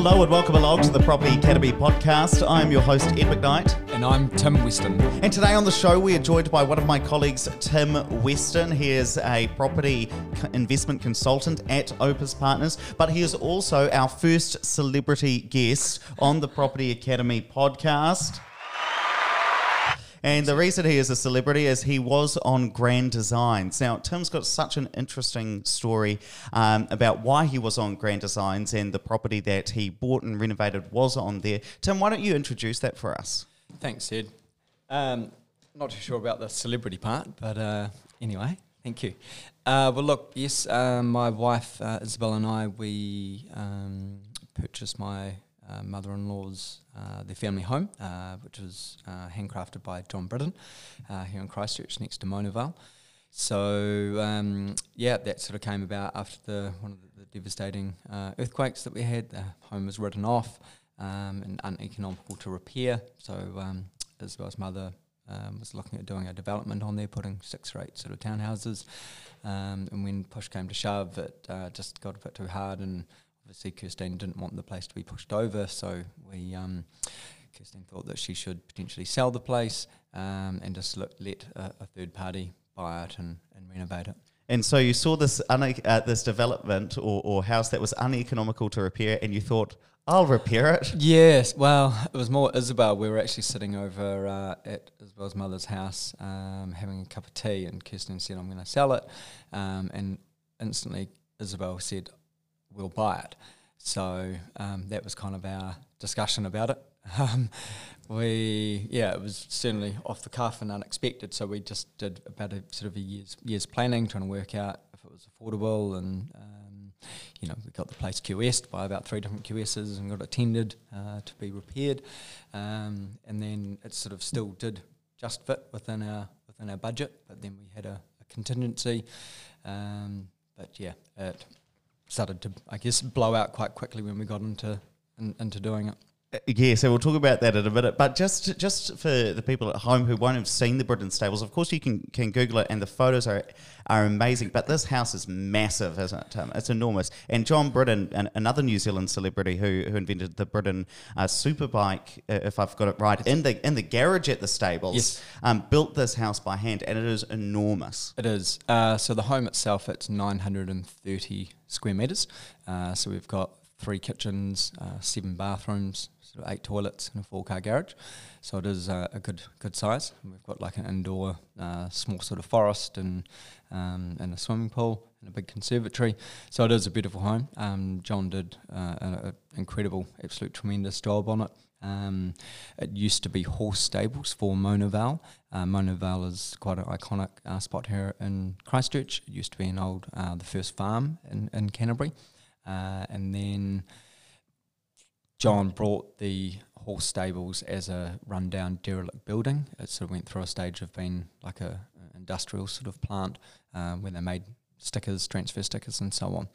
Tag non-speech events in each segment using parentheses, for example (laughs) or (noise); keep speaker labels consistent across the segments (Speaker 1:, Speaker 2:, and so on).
Speaker 1: Hello and welcome along to the Property Academy podcast. I am your host, Ed McKnight.
Speaker 2: And I'm Tim Weston.
Speaker 1: And today on the show, we are joined by one of my colleagues, Tim Weston. He is a property investment consultant at Opes Partners, but he is also our first celebrity guest on the Property Academy podcast. And the reason he is a celebrity is he was on Grand Designs. Now, Tim's got such an interesting story um, about why he was on Grand Designs and the property that he bought and renovated was on there. Tim, why don't you introduce that for us?
Speaker 2: Thanks, Ed. Um, not too sure about the celebrity part, but uh, anyway, thank you. Uh, well, look, yes, uh, my wife uh, Isabel and I, we um, purchased my uh, mother-in-law's uh, their family home, uh, which was uh, handcrafted by John Britten uh, here in Christchurch next to Mona Vale. So um, yeah, that sort of came about after the, one of the, the devastating uh, earthquakes that we had. The home was written off um, and uneconomical to repair. So um, Isabel's mother um, was looking at doing a development on there, putting six or eight sort of townhouses. Um, and when push came to shove, it uh, just got a bit too hard and obviously Kirstine didn't want the place to be pushed over, so we um, Kirstine thought that she should potentially sell the place um, and just let, let a, a, third party buy it and, and renovate it.
Speaker 1: And so you saw this uh, this development or, or house that was uneconomical to repair, and you thought, I'll repair it.
Speaker 2: Yes, well, it was more Isabel. We were actually sitting over uh, at Isabel's mother's house um, having a cup of tea, and Kirstine said, I'm going to sell it. Um, and instantly, Isabel said, we'll buy it. So um, that was kind of our discussion about it. (laughs) Um, we yeah, it was certainly off the cuff and unexpected. So we just did about a sort of a year's year's planning, trying to work out if it was affordable, and um, you know we got the place QS'd by about three different QSs and got it tendered uh, to be repaired, um, and then it sort of still did just fit within our within our budget, but then we had a, a contingency. Um, but yeah, it started to, I guess, blow out quite quickly when we got into in, into doing it.
Speaker 1: Yeah, so we'll talk about that in a minute. But just just for the people at home who won't have seen the Britten Stables, of course you can, can Google it, and the photos are are amazing. But this house is massive, isn't it? Um, it's enormous. And John Britten, an, another New Zealand celebrity who, who invented the Britten uh, superbike, uh, if I've got it right, in the in the garage at the stables, yes. um, built this house by hand, and it is enormous.
Speaker 2: It is. Uh, so the home itself, it's 930 square meters. Uh, so we've got three kitchens, uh, seven bathrooms, sort of eight toilets, and a four car garage. So it is uh, a good good size. We've got like an indoor uh, small sort of forest and um, and a swimming pool and a big conservatory. So it is a beautiful home. Um, John did uh, an incredible, absolute tremendous job on it. Um, it used to be horse stables for Mona Vale. Uh, Mona Vale is quite an iconic uh, spot here in Christchurch. It used to be an old, uh, the first farm in, in Canterbury. Uh, and then John brought the horse stables as a rundown derelict building. It sort of went through a stage of being like a, industrial sort of plant um, where they made stickers, transfer stickers, and so on.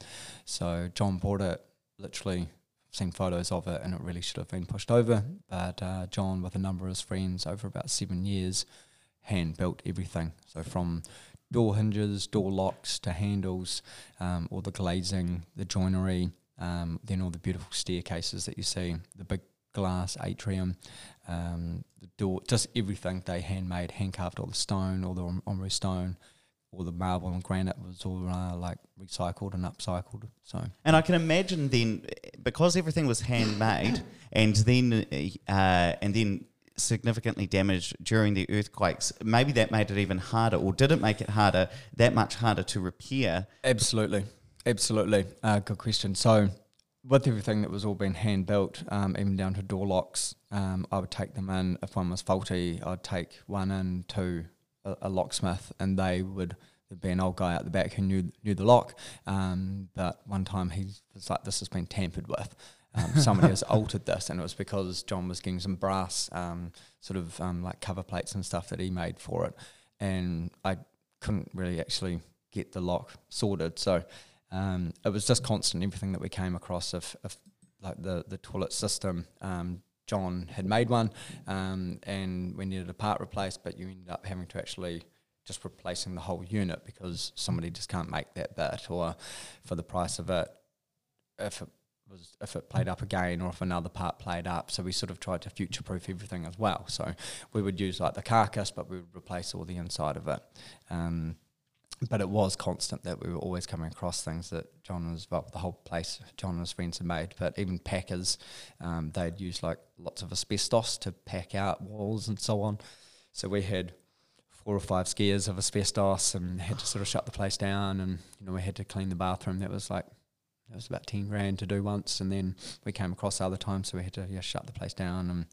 Speaker 2: So John bought it literally seen photos of it and it really should have been pushed over. But uh, John, with a number of his friends over about seven years, hand built everything. So from door hinges, door locks to handles, um, all the glazing, the joinery, um, then all the beautiful staircases that you see, the big glass atrium, um, the door, just everything they handmade, hand carved all the stone, all the Oamaru stone, all the marble and granite was all uh, like recycled and upcycled. So,
Speaker 1: and I can imagine then because everything was handmade, and then uh, and then significantly damaged during the earthquakes, maybe that made it even harder, or did it make it harder, that much harder to repair?
Speaker 2: Absolutely, absolutely. Uh, good question. So, with everything that was all being hand built, um, even down to door locks, um, I would take them in. If one was faulty, I'd take one in to a, a locksmith, and they would. There'd be an old guy out the back who knew knew the lock, um, but one time he was like, "This has been tampered with." um, somebody has (laughs) altered this, and it was because John was getting some brass um, sort of um, like cover plates and stuff that he made for it, and I couldn't really actually get the lock sorted. So um, it was just constant everything that we came across. If, if like the the toilet system, um, John had made one, um, and we needed a part replaced, but you ended up having to actually just replacing the whole unit because somebody just can't make that bit, or for the price of it, if it was if it played up again or if another part played up. So we sort of tried to future proof everything as well. So we would use like the carcass, but we would replace all the inside of it. Um, but it was constant that we were always coming across things that John was well the whole place John and his friends had made. But even packers, um, they'd use like lots of asbestos to pack out walls and so on. So we had four or five skiers of asbestos and had to sort of shut the place down and you know we had to clean the bathroom. That was like it was about ten grand to do once, and then we came across other times, so we had to yeah shut the place down and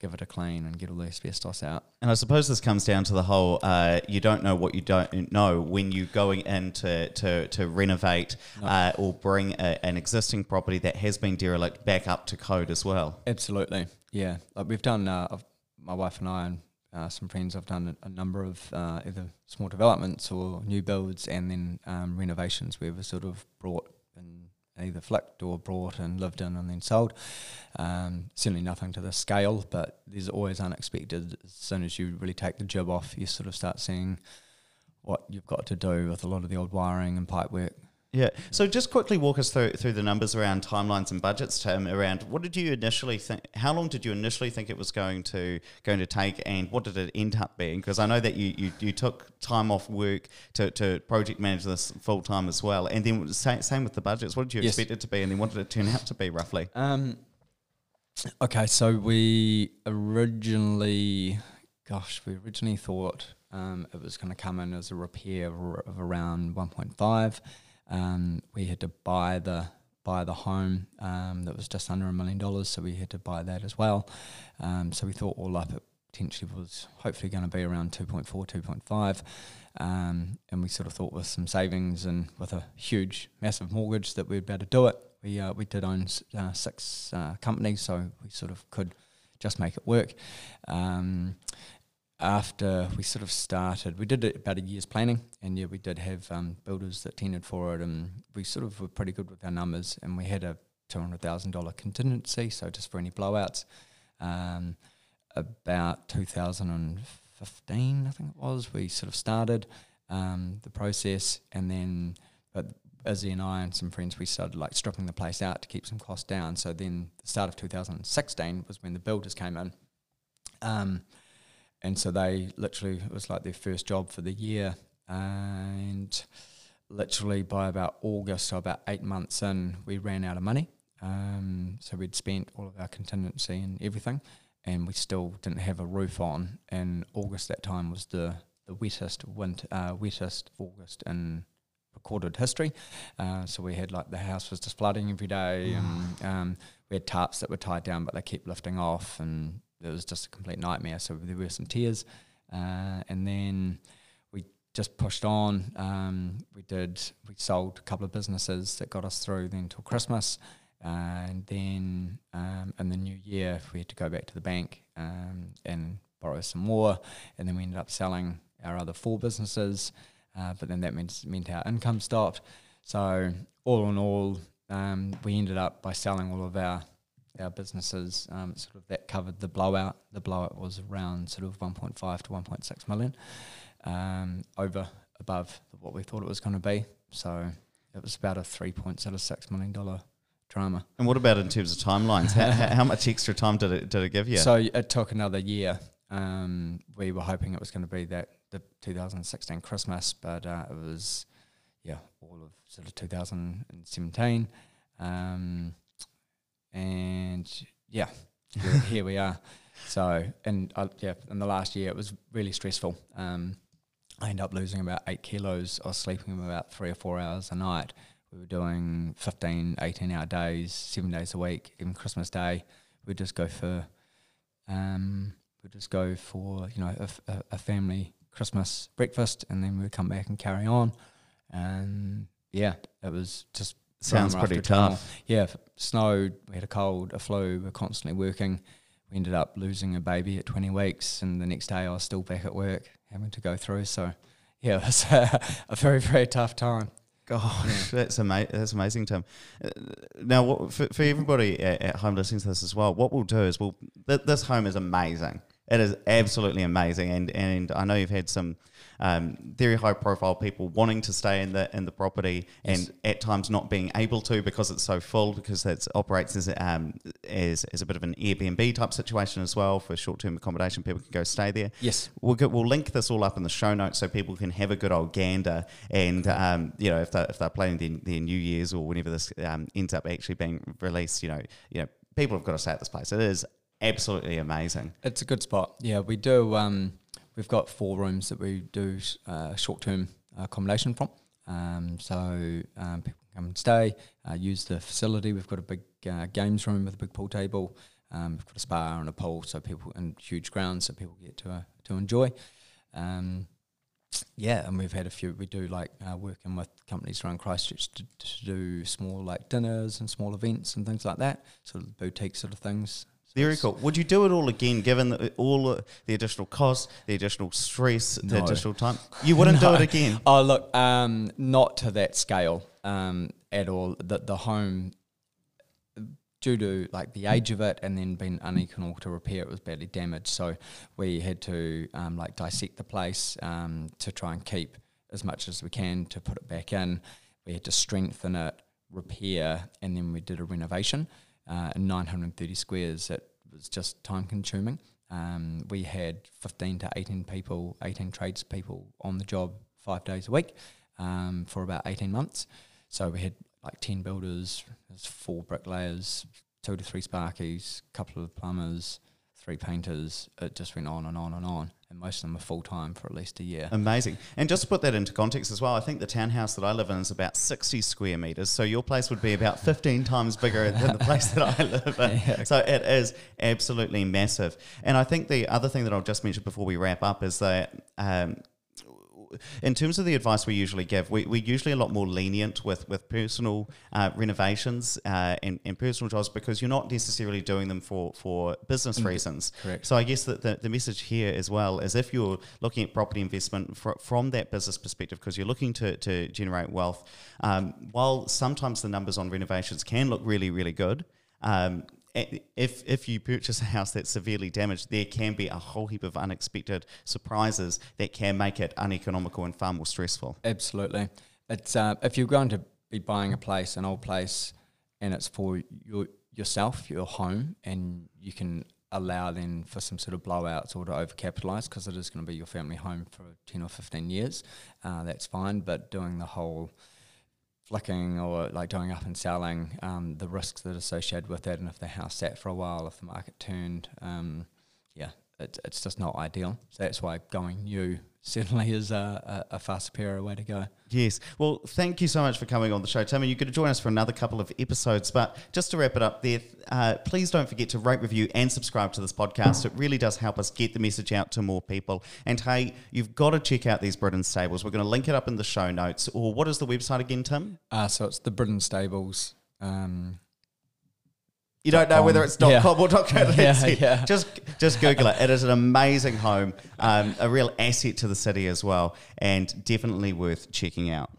Speaker 2: give it a clean and get all the asbestos out.
Speaker 1: And I suppose this comes down to the whole uh, you don't know what you don't know when you're going in to, to, to renovate no. uh, or bring a, an existing property that has been derelict back up to code as well.
Speaker 2: Absolutely, yeah. Like we've done, uh, my wife and I and uh, some friends have done a, number of uh, either small developments or new builds and then um, renovations where we've sort of brought and either flicked or brought and lived in and then sold. Um, certainly nothing to this scale, but there's always unexpected. As soon as you really take the jib off, you sort of start seeing what you've got to do with a lot of the old wiring and pipe work.
Speaker 1: Yeah. So just quickly walk us through through the numbers around timelines and budgets, Tim. Around what did you initially think? How long did you initially think it was going to going to take, and what did it end up being? Because I know that you, you, you took time off work to, to project manage this full time as well, and then same, same with the budgets. What did you yes. expect it to be, and then what did it turn out to be roughly?
Speaker 2: Um, okay, so we originally, gosh, we originally thought um, it was going to come in as a repair of around one point five um, we had to buy the buy the home um, that was just under a million dollars, so we had to buy that as well. Um, so we thought all up it potentially was hopefully going to be around 2.4, 2.5. Um, and we sort of thought with some savings and with a huge, massive mortgage that we'd be able to do it. We, uh, we did own uh, six uh, companies, so we sort of could just make it work. Um, after we sort of started, we did about a year's planning, and yeah, we did have um, builders that tendered for it, and we sort of were pretty good with our numbers, and we had a two hundred thousand dollar contingency, so just for any blowouts. Um, about two thousand and fifteen, I think it was, we sort of started um, the process, and then but Izzy and I and some friends, we started like stripping the place out to keep some costs down. So then the start of 2016 was when the builders came in. Um, and so they literally it was like their first job for the year, and literally by about August, so about eight months in, we ran out of money. Um, so we'd spent all of our contingency and everything, and we still didn't have a roof on. And August that time was the the wettest winter, uh, wettest August in recorded history. Uh, so we had like the house was just flooding every day, and um, we had tarps that were tied down, but they kept lifting off, and it was just a complete nightmare. So there were some tears, uh, and then we just pushed on. Um, we did. We sold a couple of businesses that got us through then till Christmas, uh, and then um, in the new year we had to go back to the bank um, and borrow some more, and then we ended up selling our other four businesses. Uh, but then that meant meant our income stopped. So all in all, um, we ended up by selling all of our our businesses, um, sort of that covered the blowout. The blowout was around sort of 1.5 to 1.6 million, um, over above what we thought it was going to be. So it was about a three point sort of six million dollar drama.
Speaker 1: And what about in terms of timelines? how, how, much extra time did it did it give you?
Speaker 2: So it took another year. Um, we were hoping it was going to be that the 2016 Christmas, but uh, it was yeah all of sort of 2017. Um, and yeah, (laughs) here, we are. So, and uh, yeah, in the last year, it was really stressful. Um, I ended up losing about eight kilos. I was sleeping about three or four hours a night. We were doing 15, 18 hour days, seven days a week, even Christmas Day. We'd just go for, um, we'd just go for, you know, a, a, a family Christmas breakfast and then we'd come back and carry on. And yeah, it was just
Speaker 1: Sounds pretty tough.
Speaker 2: Yeah, snowed. We had a cold, a flu. We are constantly working. We ended up losing a baby at 20 weeks, and the next day I was still back at work, having to go through. So, yeah, (laughs) it was a, a very, very tough time.
Speaker 1: Gosh, yeah. that's amazing. That's amazing, Tim. Uh, now, what, for, for everybody at, at, home listening to this as well, what we'll do is we'll th- this home is amazing. It is absolutely amazing, and and I know you've had some um, very high profile people wanting to stay in the in the property,
Speaker 2: Yes.
Speaker 1: and at times not being able to because it's so full because it operates as um, as, as a bit of an Airbnb type situation as well for short term accommodation. People can go stay there.
Speaker 2: Yes.
Speaker 1: We'll, go, we'll link this all up in the show notes so people can have a good old gander. And, um, you know, if they're, if they're planning their, their New Year's or whenever this um, ends up actually being released, you know, you know, people have got to stay at this place. It is absolutely amazing.
Speaker 2: It's a good spot. Yeah, we do. Um, we've got four rooms that we do uh, short term accommodation from. Um, so um, people can come and stay, uh, use the facility. We've got a big uh, games room with a big pool table. Um, we've got a spa and a pool, so people and huge grounds, so people get to uh, to enjoy. Um, yeah, and we've had a few. We do like uh, working with companies around Christchurch to, to do small like dinners and small events and things like that, sort of boutique sort of things.
Speaker 1: Very cool. Would you do it all again, given the, all the additional costs, the additional stress, the
Speaker 2: No.
Speaker 1: additional time? You wouldn't do it (laughs) again.
Speaker 2: Oh, look, um, not to that scale um, at all. The, the home, due to like the age of it and then being uneconomical to repair, it was badly damaged. So we had to um, like dissect the place um, to try and keep as much as we can to put it back in. We had to strengthen it, repair, and then we did a renovation. Uh, in 930 squares, it was just time consuming. Um, we had 15 to 18 people, 18 tradespeople on the job five days a week um, for about 18 months. So we had like 10 builders, there's four bricklayers, two to three sparkies, couple of plumbers, three painters. It just went on and on and on. And most of them are full time for at least a year.
Speaker 1: Amazing. And just to put that into context as well, I think the townhouse that I live in is about 60 square meters. So your place would be about 15 times bigger than the place that I live in. (laughs)
Speaker 2: Yeah.
Speaker 1: So it is absolutely massive. And I think the other thing that I'll just mention before we wrap up is that. Um, in terms of the advice we usually give, we, we're usually a lot more lenient with, with personal uh, renovations uh, and, and personal jobs because you're not necessarily doing them for, for business reasons.
Speaker 2: correct.
Speaker 1: So I guess that the, the message here as well is if you're looking at property investment fr- from that business perspective because you're looking to, to generate wealth, um, while sometimes the numbers on renovations can look really, really good, um, if if you purchase a house that's severely damaged, there can be a whole heap of unexpected surprises that can make it uneconomical and far more stressful.
Speaker 2: Absolutely. It's uh, if you're going to be buying a place, an old place, and it's for your yourself, your home, and you can allow then for some sort of blowouts or to overcapitalize because it is going to be your family home for 10 or 15 years. Uh, that's fine, but doing the whole flicking or like going up and selling, um, the risks that are associated with that, and if the house sat for a while, if the market turned, um, yeah, it, it's just not ideal. So that's why going new certainly is a, a, a far superior way to go.
Speaker 1: Yes. Well, thank you so much for coming on the show, Tim. And you're going to join us for another couple of episodes. But just to wrap it up there, uh, please don't forget to rate, review, and subscribe to this podcast. It really does help us get the message out to more people. And hey, you've got to check out these Britten stables. We're going to link it up in the show notes. Or what is the website again, Tim?
Speaker 2: Uh, so it's the Britten Stables. Um,
Speaker 1: You don't know
Speaker 2: com.
Speaker 1: whether it's
Speaker 2: Yeah.
Speaker 1: .com or .co.nz. (laughs)
Speaker 2: Yeah, yeah.
Speaker 1: Just, just Google it. It is an amazing home, um, a real asset to the city as well, and definitely worth checking out.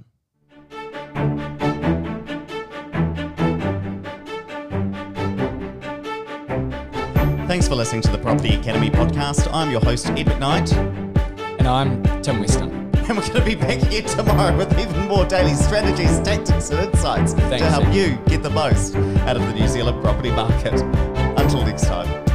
Speaker 1: Thanks for listening to the Property Academy podcast. I'm your host, Ed McKnight,
Speaker 2: and I'm Tim Weston.
Speaker 1: And (laughs) we're going to be back here tomorrow with even more daily strategies, tactics, and insights
Speaker 2: Thanks,
Speaker 1: to help you get the most out of the New Zealand property market. Until next time.